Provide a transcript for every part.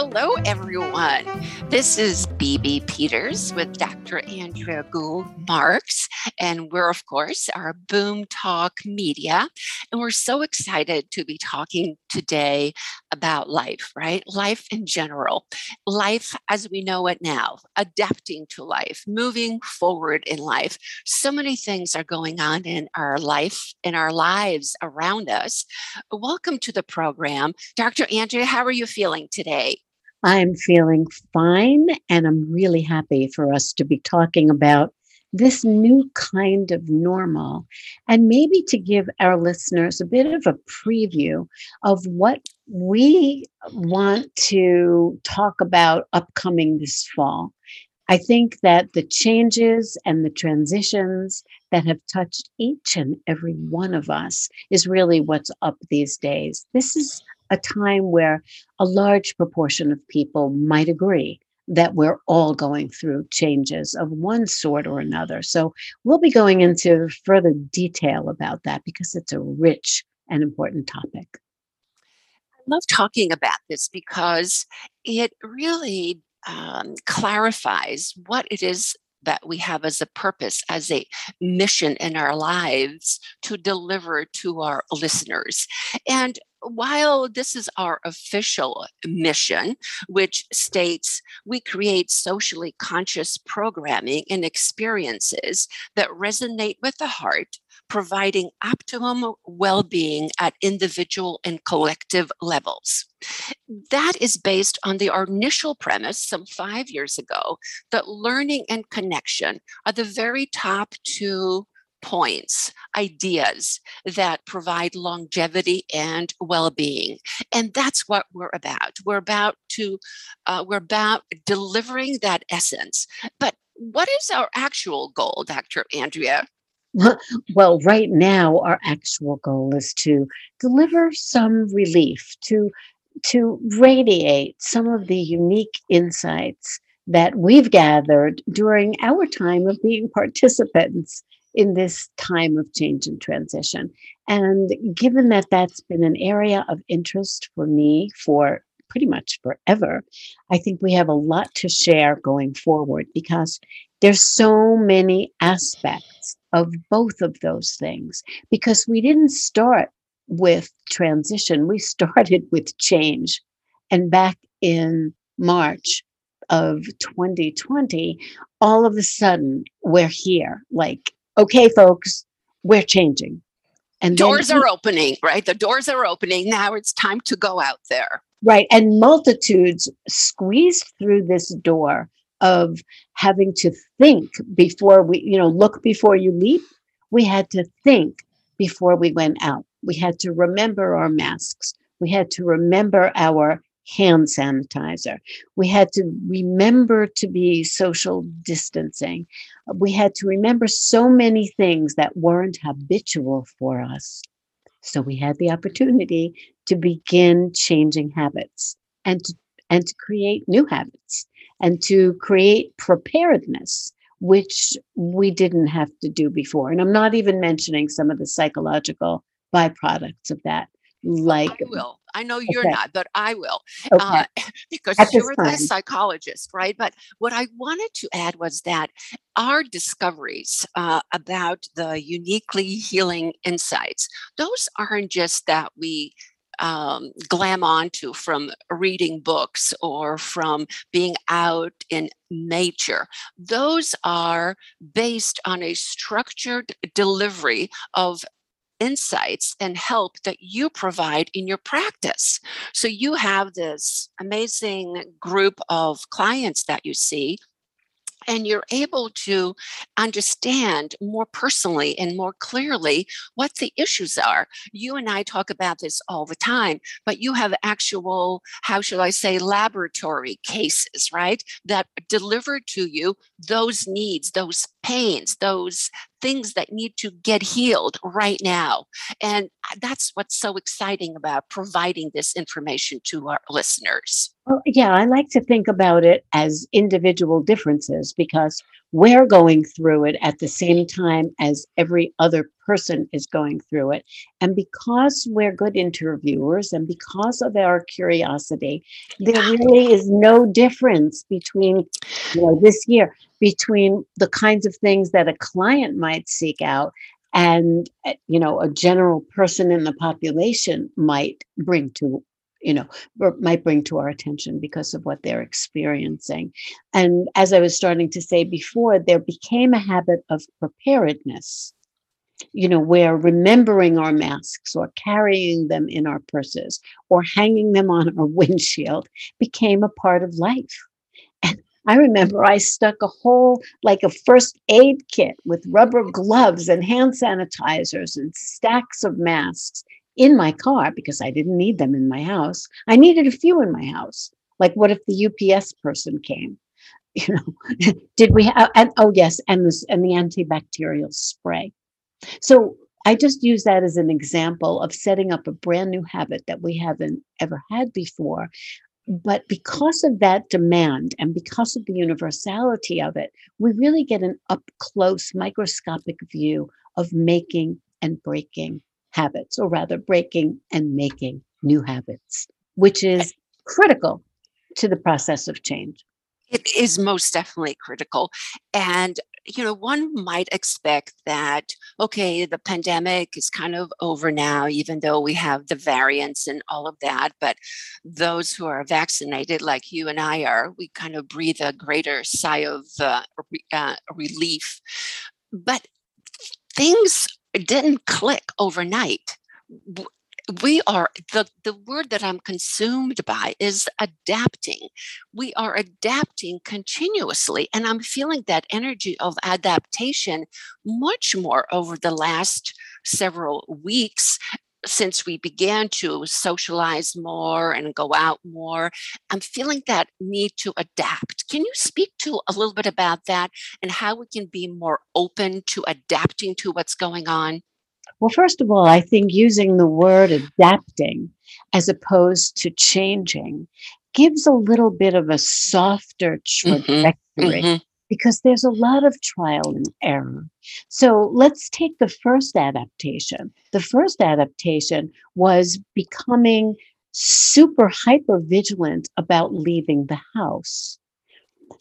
Hello, everyone. This is BB Peters with Dr. Andrea Gould Marks, and we're, of course, our Boom Talk Media. And we're so excited to be talking today about life, right? Life in general, life as we know it now, adapting to life, moving forward in life. So many things are going on in our life, in our lives around us. Welcome to the program. Dr. Andrea, how are you feeling today? I'm feeling fine, and I'm really happy for us to be talking about this new kind of normal and maybe to give our listeners a bit of a preview of what we want to talk about upcoming this fall. I think that the changes and the transitions that have touched each and every one of us is really what's up these days. This is a time where a large proportion of people might agree that we're all going through changes of one sort or another. So we'll be going into further detail about that because it's a rich and important topic. I love talking about this because it really um, clarifies what it is that we have as a purpose, as a mission in our lives to deliver to our listeners. And while this is our official mission, which states we create socially conscious programming and experiences that resonate with the heart, providing optimum well being at individual and collective levels. That is based on the initial premise some five years ago that learning and connection are the very top two points, ideas that provide longevity and well-being, and that's what we're about. We're about to, uh, we're about delivering that essence. But what is our actual goal, Dr. Andrea? Well, right now, our actual goal is to deliver some relief, to to radiate some of the unique insights that we've gathered during our time of being participants in this time of change and transition. And given that that's been an area of interest for me for pretty much forever, I think we have a lot to share going forward because there's so many aspects of both of those things because we didn't start with transition, we started with change. And back in March of 2020, all of a sudden we're here, like okay, folks, we're changing. And doors then, are opening, right? The doors are opening. Now it's time to go out there. Right. And multitudes squeezed through this door of having to think before we, you know, look before you leap. We had to think before we went out. We had to remember our masks. We had to remember our hand sanitizer. We had to remember to be social distancing. We had to remember so many things that weren't habitual for us. So we had the opportunity to begin changing habits and to, and to create new habits and to create preparedness which we didn't have to do before. And I'm not even mentioning some of the psychological byproducts of that like I know you're okay. not, but I will. Okay. Uh, because you're the psychologist, right? But what I wanted to add was that our discoveries uh, about the uniquely healing insights, those aren't just that we um, glam onto from reading books or from being out in nature. Those are based on a structured delivery of insights and help that you provide in your practice. So you have this amazing group of clients that you see and you're able to understand more personally and more clearly what the issues are. You and I talk about this all the time, but you have actual, how should I say, laboratory cases, right? That deliver to you those needs, those pains, those things that need to get healed right now. And that's what's so exciting about providing this information to our listeners. Well, yeah, I like to think about it as individual differences because we're going through it at the same time as every other person is going through it. And because we're good interviewers and because of our curiosity, there really is no difference between, you know, this year between the kinds of things that a client might seek out and eh, you know a general person in the population might bring to you know might bring to our attention because of what they're experiencing. And as i was starting to say before there became a habit of preparedness you know where remembering our masks or carrying them in our purses or hanging them on our windshield became a part of life I remember I stuck a whole, like a first aid kit with rubber gloves and hand sanitizers and stacks of masks in my car because I didn't need them in my house. I needed a few in my house. Like, what if the UPS person came? You know, did we have, and oh, yes, and this, and the antibacterial spray. So I just use that as an example of setting up a brand new habit that we haven't ever had before but because of that demand and because of the universality of it, we really get an up close microscopic view of making and breaking habits, or rather, breaking and making new habits, which is critical to the process of change. It is most definitely critical. And you know, one might expect that, okay, the pandemic is kind of over now, even though we have the variants and all of that. But those who are vaccinated, like you and I are, we kind of breathe a greater sigh of uh, uh, relief. But things didn't click overnight we are the the word that i'm consumed by is adapting. We are adapting continuously and i'm feeling that energy of adaptation much more over the last several weeks since we began to socialize more and go out more. I'm feeling that need to adapt. Can you speak to a little bit about that and how we can be more open to adapting to what's going on well, first of all, I think using the word adapting as opposed to changing gives a little bit of a softer mm-hmm, trajectory mm-hmm. because there's a lot of trial and error. So let's take the first adaptation. The first adaptation was becoming super hyper vigilant about leaving the house.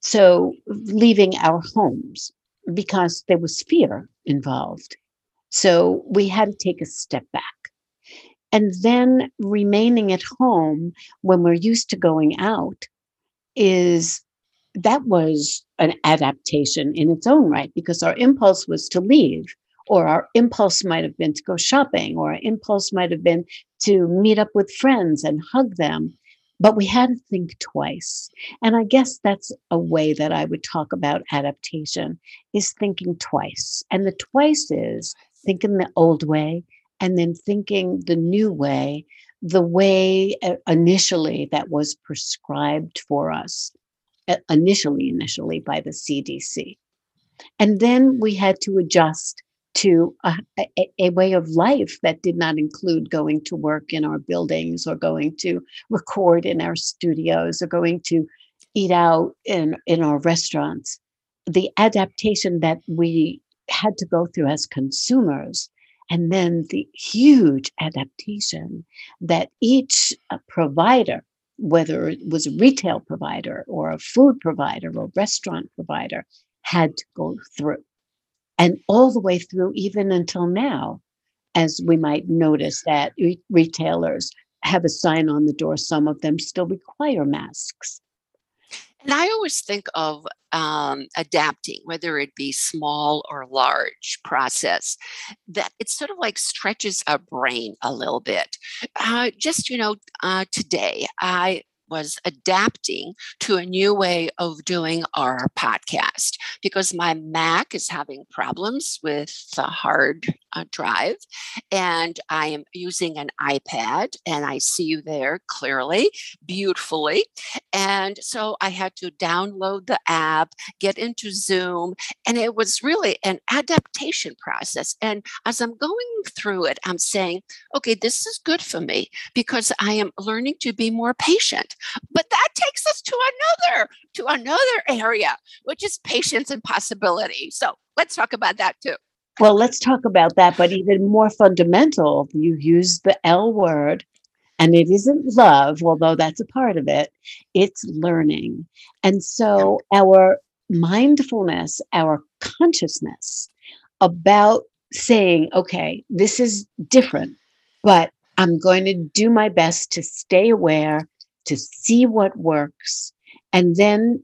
So leaving our homes because there was fear involved. So we had to take a step back. And then remaining at home when we're used to going out is that was an adaptation in its own right because our impulse was to leave or our impulse might have been to go shopping or our impulse might have been to meet up with friends and hug them but we had to think twice and i guess that's a way that i would talk about adaptation is thinking twice and the twice is thinking the old way and then thinking the new way, the way uh, initially that was prescribed for us, uh, initially, initially by the CDC. And then we had to adjust to a, a, a, way of life that did not include going to work in our buildings or going to record in our studios or going to eat out in, in our restaurants. The adaptation that we had to go through as consumers and then the huge adaptation that each uh, provider whether it was a retail provider or a food provider or restaurant provider had to go through. And all the way through even until now as we might notice that re- retailers have a sign on the door some of them still require masks and I always think of um, adapting, whether it be small or large process, that it sort of like stretches our brain a little bit. Uh, just, you know, uh, today I was adapting to a new way of doing our podcast because my Mac is having problems with the hard uh, drive and I am using an iPad and I see you there clearly, beautifully. And so I had to download the app, get into Zoom, and it was really an adaptation process. And as I'm going through it, I'm saying, okay, this is good for me because I am learning to be more patient. But that takes us to another to another area, which is patience and possibility. So let's talk about that too. Well, let's talk about that, but even more fundamental, you use the L word, and it isn't love, although that's a part of it, it's learning. And so, our mindfulness, our consciousness about saying, okay, this is different, but I'm going to do my best to stay aware, to see what works, and then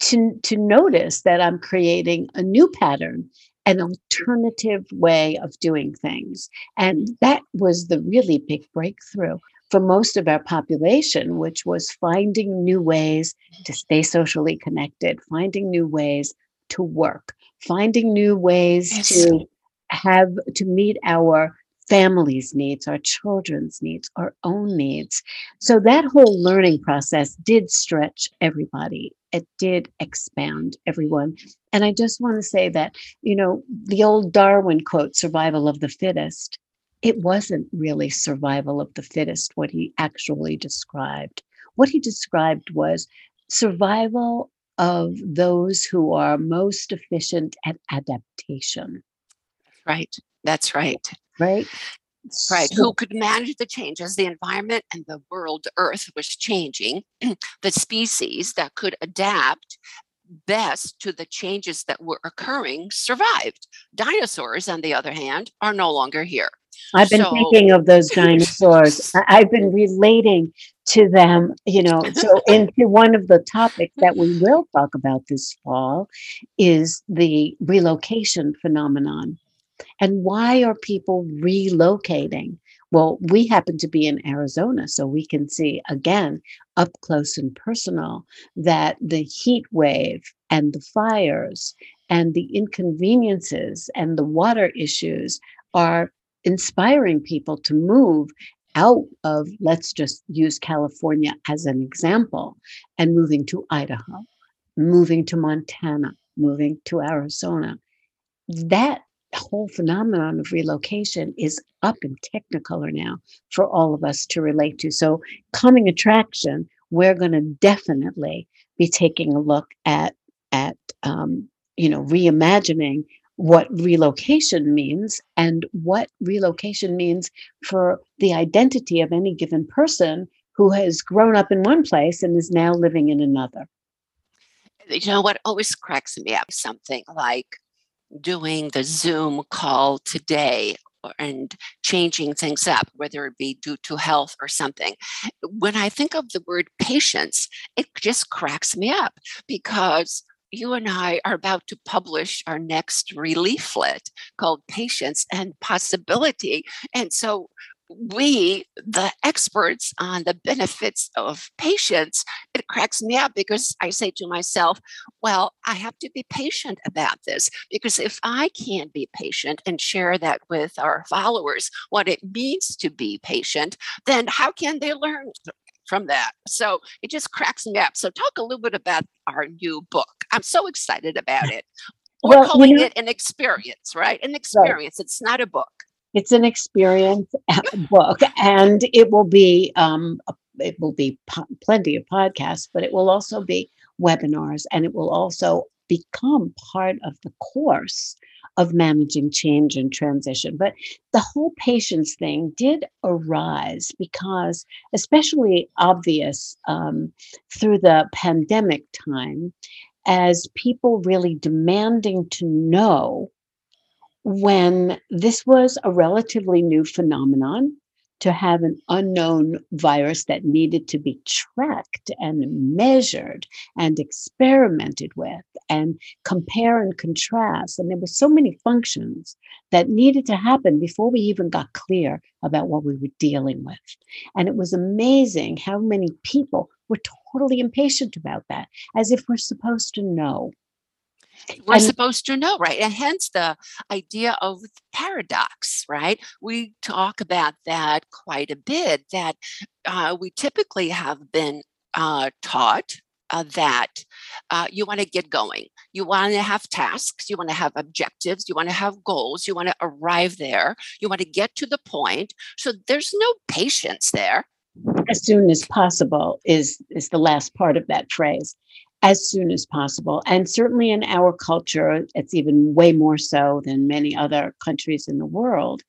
to, to notice that I'm creating a new pattern, an alternative way of doing things. And that was the really big breakthrough for most of our population, which was finding new ways to stay socially connected, finding new ways to work, finding new ways yes. to have to meet our family's needs, our children's needs, our own needs. So that whole learning process did stretch everybody. It did expand everyone. And I just want to say that, you know, the old Darwin quote, survival of the fittest, it wasn't really survival of the fittest, what he actually described. What he described was survival of those who are most efficient at adaptation. Right. That's right right? Right, so, who could manage the changes? The environment and the world, Earth was changing. the species that could adapt best to the changes that were occurring survived. Dinosaurs, on the other hand, are no longer here. I've been so, thinking of those dinosaurs. I've been relating to them, you know. So, into one of the topics that we will talk about this fall is the relocation phenomenon. And why are people relocating? Well, we happen to be in Arizona, so we can see again up close and personal that the heat wave and the fires and the inconveniences and the water issues are inspiring people to move out of, let's just use California as an example, and moving to Idaho, moving to Montana, moving to Arizona. That whole phenomenon of relocation is up in technicolor now for all of us to relate to. So, coming attraction, we're going to definitely be taking a look at at um, you know reimagining what relocation means and what relocation means for the identity of any given person who has grown up in one place and is now living in another. You know what always cracks me up? Something like doing the Zoom call today and changing things up, whether it be due to health or something. When I think of the word patience, it just cracks me up because you and I are about to publish our next relieflet called Patience and Possibility. And so we, the experts on the benefits of patience, it cracks me up because I say to myself, well, I have to be patient about this because if I can't be patient and share that with our followers, what it means to be patient, then how can they learn from that? So it just cracks me up. So, talk a little bit about our new book. I'm so excited about it. We're well, calling you know, it an experience, right? An experience. Right. It's not a book. It's an experience book, and it will be um, it will be po- plenty of podcasts, but it will also be webinars, and it will also become part of the course of managing change and transition. But the whole patience thing did arise because, especially obvious um, through the pandemic time, as people really demanding to know when this was a relatively new phenomenon to have an unknown virus that needed to be tracked and measured and experimented with and compare and contrast. And there were so many functions that needed to happen before we even got clear about what we were dealing with. And it was amazing how many people we're totally impatient about that, as if we're supposed to know. We're And supposed to know, right? And hence the idea of paradox, right? We talk about that quite a bit, that uh, we typically have been uh, taught uh, that uh, you want to get going. You want to have tasks, you want to have objectives, you want to have goals, you want to arrive there, you want to get to the point. So there's no patience there. as soon as possible is is the last part of that phrase as soon as possible. And certainly in our culture it's even way more so than many other countries in the world.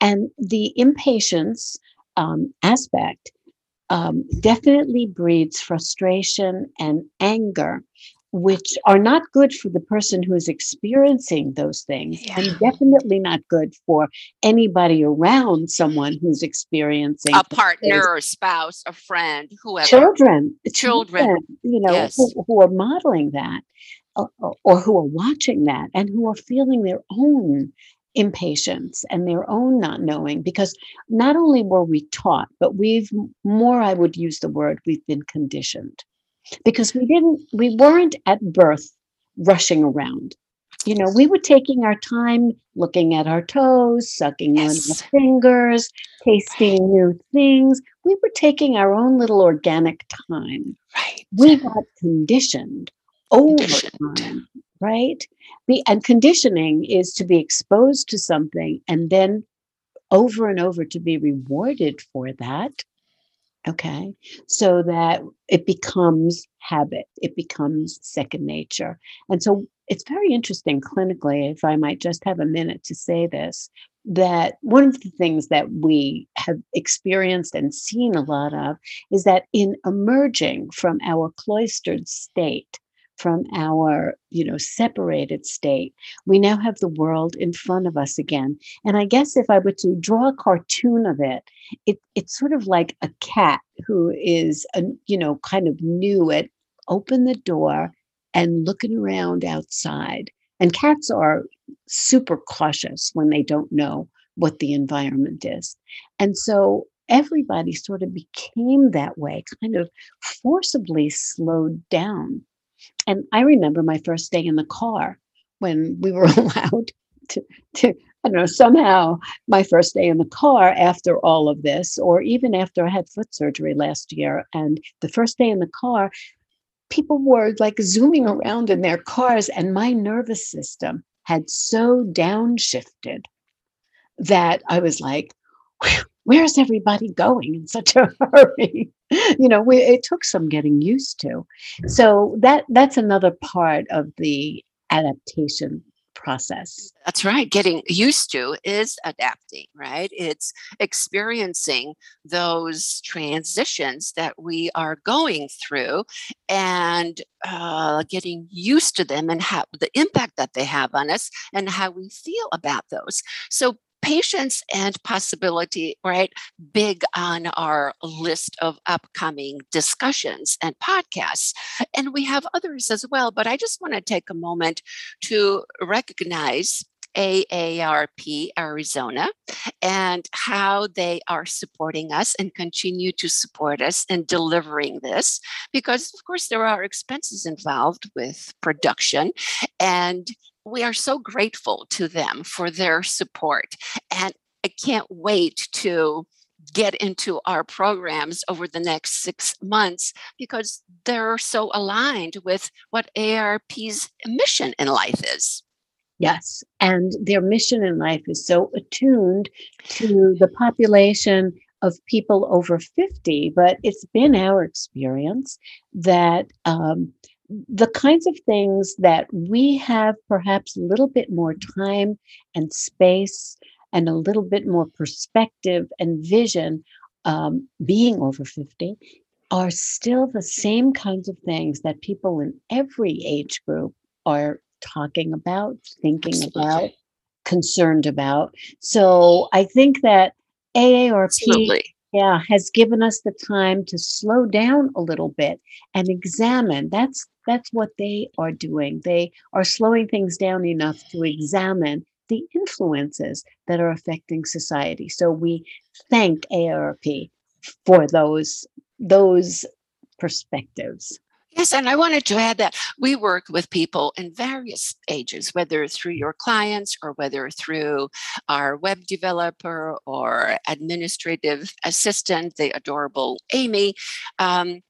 And the impatience um, aspect um, definitely breeds frustration and anger which are not good for the person who is experiencing those things Yeah. and definitely not good for anybody around someone who's experiencing A partner, a spouse, a friend, whoever. children, Children, you know, yes. who, who are modeling that or, or- or who are watching that and who are feeling their own impatience and their own not knowing because not only were we taught, but we've more, I would use the word, we've been conditioned because we didn't, we weren't at birth rushing around. You know, we were taking our time looking at our toes, sucking on our fingers, tasting new things. We were taking our own little organic time. Right. We got conditioned over Conditioned. time, right? Be, and conditioning is to be exposed to something and then over and over to be rewarded for that. Okay. So that it becomes habit, it becomes second nature. And so it's very interesting clinically, if I might just have a minute to say this, that one of the things that we have experienced and seen a lot of is that in emerging from our cloistered state, from our you know separated state. We now have the world in front of us again and i guess if i were to draw a cartoon of it it it's sort of like a cat who is a, you know kind of new at open the door and looking around outside. And cats are super cautious when they don't know what the environment is. And so everybody sort of became that way kind of forcibly slowed down and I remember my first day in the car when we were allowed to, to, I don't know, somehow my first day in the car after all of this, or even after I had foot surgery last year. And the first day in the car, people were like zooming around in their cars, and my nervous system had so downshifted that I was like, where's everybody going in such a hurry? You know, we, it took some getting used to. So that that's another part of the adaptation process. That's right. Getting used to is adapting, right? It's experiencing those transitions that we are going through and uh, getting used to them and how the impact that they have on us and how we feel about those. So, patience and possibility, right? Big on our list of upcoming discussions and podcasts. And we have others as well, but I just want to take a moment to recognize AARP Arizona and how they are supporting us and continue to support us in delivering this because of course there are expenses involved with production and we are so grateful to them for their support and I can't wait to get into our programs over the next six months because they're so aligned with what ARP's mission in life is. Yes. And their mission in life is so attuned to the population of people over 50. But it's been our experience that um, the kinds of things that we have perhaps a little bit more time and space and a little bit more perspective and vision um, being over 50 are still the same kinds of things that people in every age group are talking about, thinking Absolutely. about, concerned about. So I think that AARP Absolutely. Yeah, has given us the time to slow down a little bit and examine. That's that's what they are doing. They are slowing things down enough to examine the influences that are affecting society. So we thank arp for those those perspectives. Yes, and I wanted to add that we work with people in various ages, whether through your clients or whether through our web developer or administrative assistant, the adorable Amy. Um,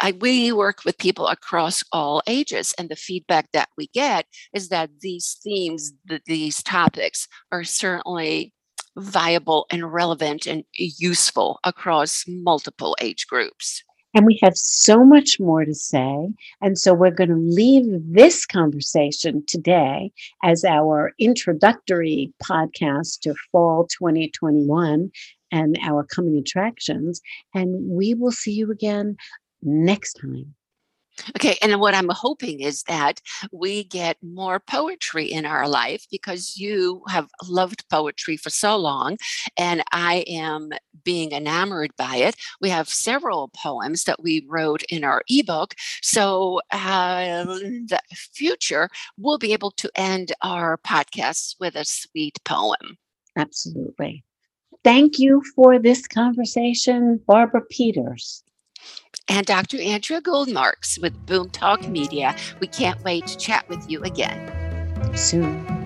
I, we work with people across all ages, and the feedback that we get is that these themes, these topics, are certainly viable and relevant and useful across multiple age groups. And we have so much more to say. And so we're going to leave this conversation today as our introductory podcast to fall 2021 and our coming attractions. And we will see you again next time. Okay, and what I'm hoping is that we get more poetry in our life because you have loved poetry for so long, and I am being enamored by it. We have several poems that we wrote in our ebook. So, uh, in the future, we'll be able to end our podcasts with a sweet poem. Absolutely. Thank you for this conversation, Barbara Peters and Dr. Andrea Goldmarks with Boom Talk Media. We can't wait to chat with you again. Soon.